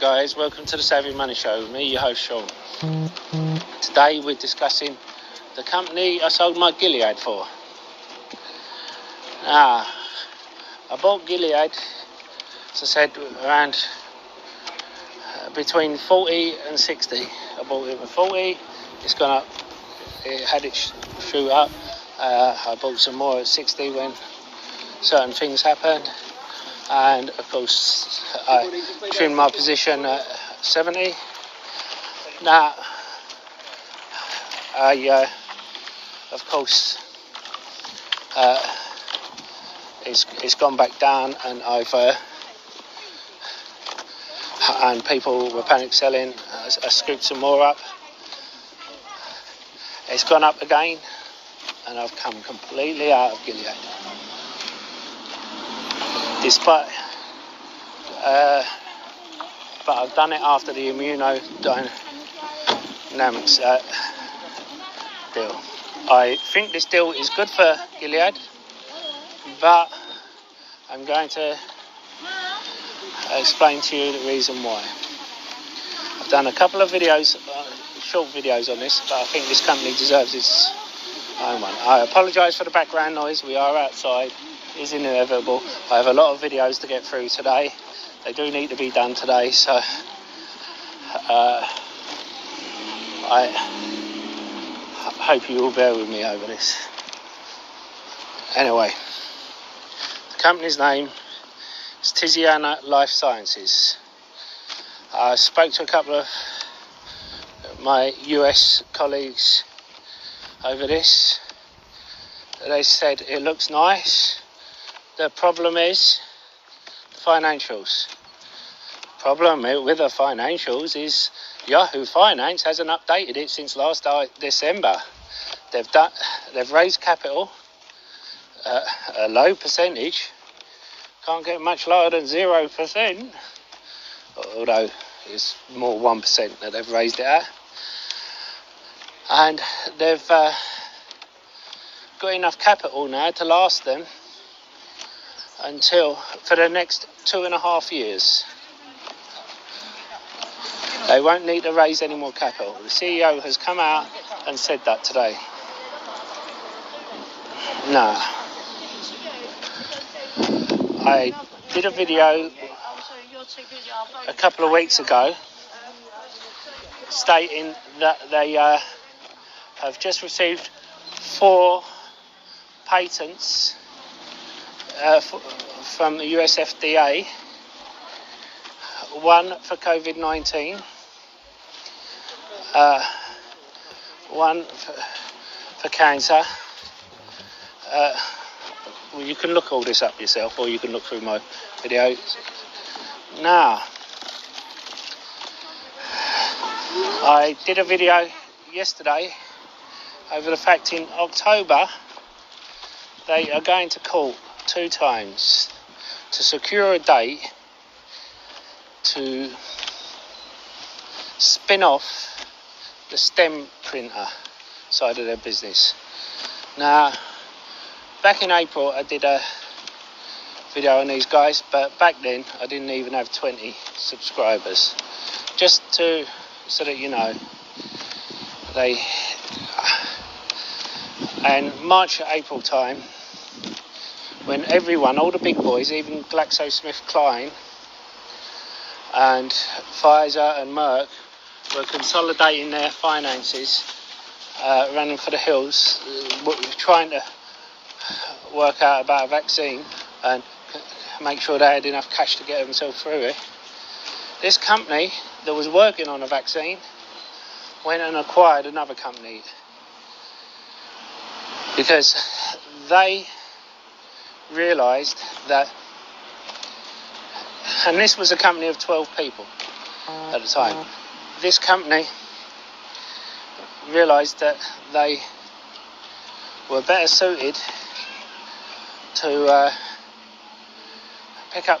guys, welcome to the Savvy Money Show. Me, your host Sean. Today we're discussing the company I sold my Gilead for. Ah, I bought Gilead, as I said, around uh, between 40 and 60. I bought it for 40, it's gone up, it had its shoot up. Uh, I bought some more at 60 when certain things happened and of course I trimmed my position at 70. Now, I uh, of course uh, it's, it's gone back down and I've uh, and people were panic selling. I, I scooped some more up. It's gone up again and I've come completely out of Gilead despite uh, but I've done it after the Immunomedics uh, deal. I think this deal is good for Gilead, but I'm going to explain to you the reason why. I've done a couple of videos, uh, short videos on this, but I think this company deserves its own one. I apologise for the background noise. We are outside is inevitable. I have a lot of videos to get through today. They do need to be done today, so uh, I hope you will bear with me over this. Anyway, the company's name is Tiziana Life Sciences. I spoke to a couple of my US colleagues over this. They said it looks nice the problem is the financials. Problem with the financials is Yahoo Finance hasn't updated it since last December. They've done, they've raised capital uh, a low percentage. Can't get much lower than zero percent. Although it's more one percent that they've raised it at, and they've uh, got enough capital now to last them until for the next two and a half years. They won't need to raise any more capital. The CEO has come out and said that today. No. I did a video a couple of weeks ago stating that they uh, have just received four patents uh, from the US FDA, one for COVID 19, uh, one for, for cancer. Uh, well, you can look all this up yourself, or you can look through my videos. Now, I did a video yesterday over the fact in October they are going to court two times to secure a date to spin off the stem printer side of their business. Now, back in April, I did a video on these guys, but back then I didn't even have 20 subscribers. Just to so that you know, they and March April time when everyone, all the big boys, even GlaxoSmithKline and Pfizer and Merck, were consolidating their finances, uh, running for the hills, uh, trying to work out about a vaccine and make sure they had enough cash to get themselves through it. This company that was working on a vaccine went and acquired another company because they realised that, and this was a company of 12 people at the time, this company realised that they were better suited to uh, pick up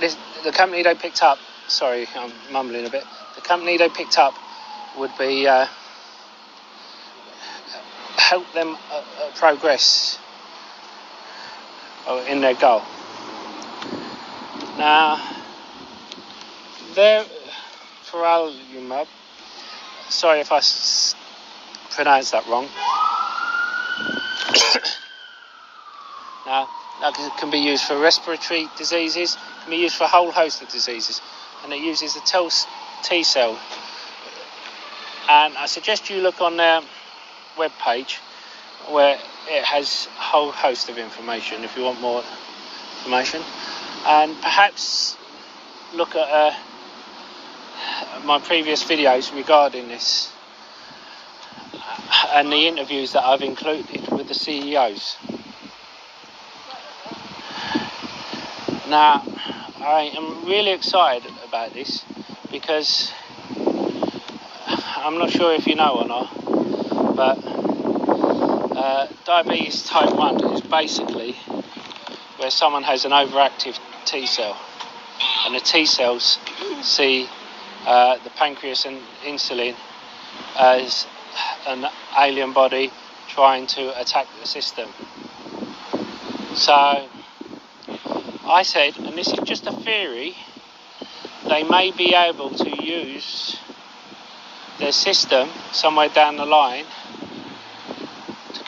this, the company they picked up. Sorry, I'm mumbling a bit. The company they picked up would be uh, help them uh, uh progress Oh, in their goal. Now, there, foralumab. Sorry if I s- pronounced that wrong. now, that can be used for respiratory diseases, can be used for a whole host of diseases, and it uses the T cell. And I suggest you look on their web page where it has a whole host of information if you want more information, and perhaps look at uh, my previous videos regarding this and the interviews that I've included with the CEOs. Now, I am really excited about this because I'm not sure if you know or not, but uh, diabetes type 1 is basically where someone has an overactive T cell, and the T cells see uh, the pancreas and insulin as an alien body trying to attack the system. So I said, and this is just a theory, they may be able to use their system somewhere down the line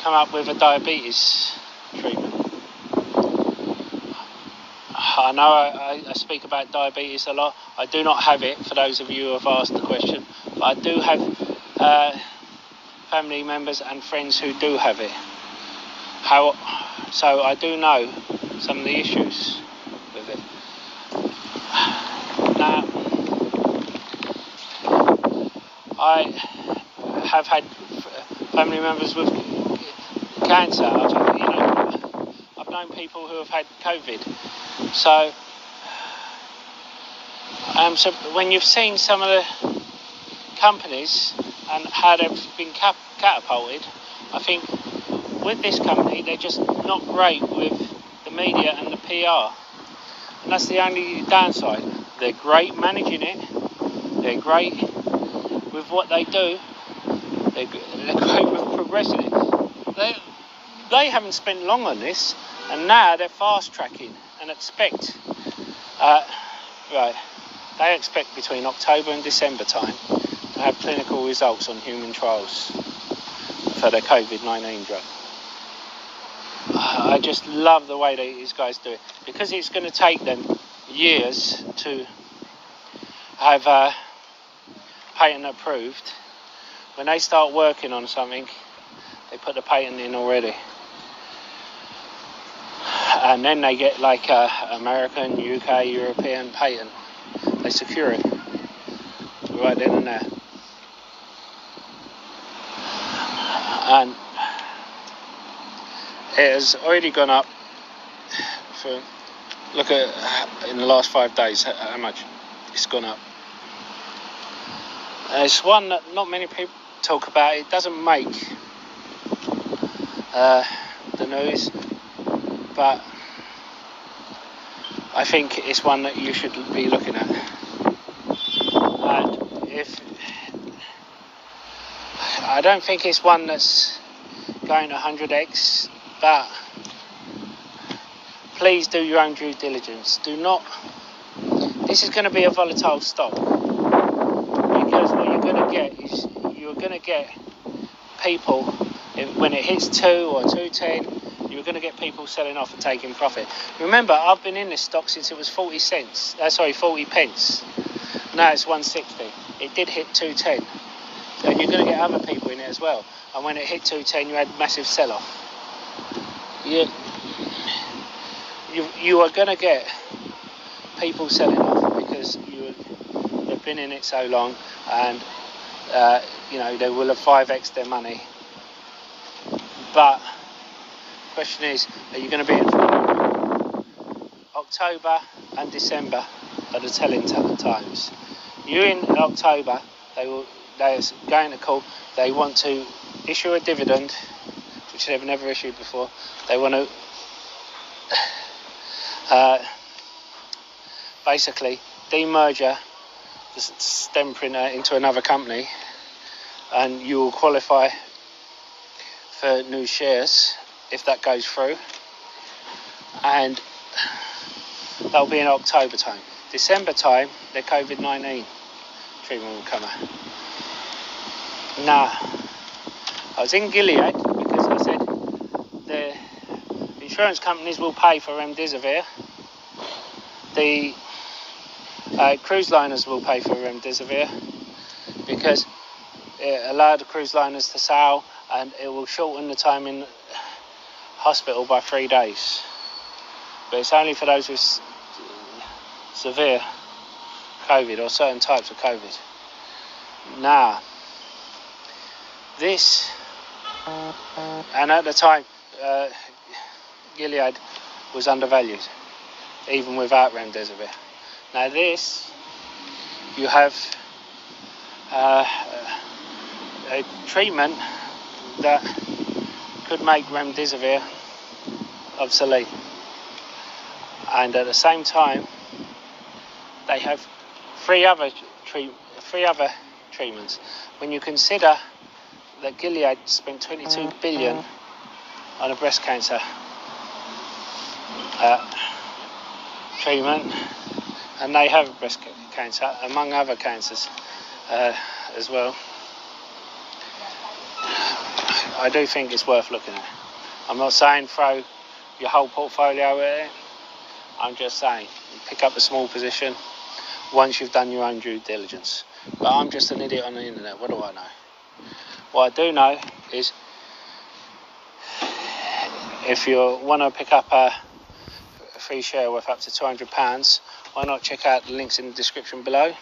come up with a diabetes treatment. I know I, I, speak about diabetes a lot. I do not have it, for those of you who have asked the question, but I do have uh, family members and friends who do have it. How, so I do know some of the issues with it. Now, I have had family members with cancer. I've, you know, I've known people who have had COVID. So, um, so when you've seen some of the companies and how they've been cap- catapulted, I think with this company they're just not great with the media and the PR, and that's the only downside. They're great managing it. They're great with what they do. They're, they're great with progressing it. They, they haven't spent long on this, and now they're fast tracking and expect, uh, right, they expect between October and December time to have clinical results on human trials for their COVID 19 drug. I just love the way these guys do it because it's going to take them years to have uh, patent approved. When they start working on something, they put the patent in already. And then they get like American, UK, European patent. They secure it right then and there. And it has already gone up for look at in the last five days how much it's gone up. It's one that not many people talk about. It doesn't make uh, the news, but I think it's one that you should be looking at. And if I don't think it's one that's going 100x, but please do your own due diligence. Do not. This is going to be a volatile stock because what you're going to get is you're going to get people when it hits two or two ten. You're going to get people selling off and taking profit. Remember, I've been in this stock since it was 40 cents. Uh, sorry, 40 pence. Now it's 160. It did hit 210. So you're going to get other people in it as well. And when it hit 210, you had massive sell-off. You, you, you are going to get people selling off because you, they've been in it so long and uh, you know they will have 5x their money. But question is, are you going to be in October and December are the telling times. You in October, they will they're going to call. They want to issue a dividend, which they've never issued before. They want to uh, basically demerger the StemPrinter into another company and you will qualify for new shares if that goes through and that'll be in October time. December time, they're COVID 19 treatment will come out. Now, I was in Gilead because I said the insurance companies will pay for remdesivir. The uh, cruise liners will pay for remdesivir because it allowed the cruise liners to sail and it will shorten the time in hospital by three days. But it's only for those with severe COVID or certain types of COVID. Now, this, and at the time, uh, Gilead was undervalued, even without remdesivir. Now, this, you have uh, a treatment that could make remdesivir obsolete, and at the same time, they have three other treat, three other treatments. When you consider that Gilead spent 22 billion on a breast cancer uh, treatment, and they have breast cancer, among other cancers uh, as well. I do think it's worth looking at. I'm not saying throw your whole portfolio at it. I'm just saying pick up a small position once you've done your own due diligence. But I'm just an idiot on the internet. What do I know? What I do know is if you want to pick up a free share worth up to £200, why not check out the links in the description below?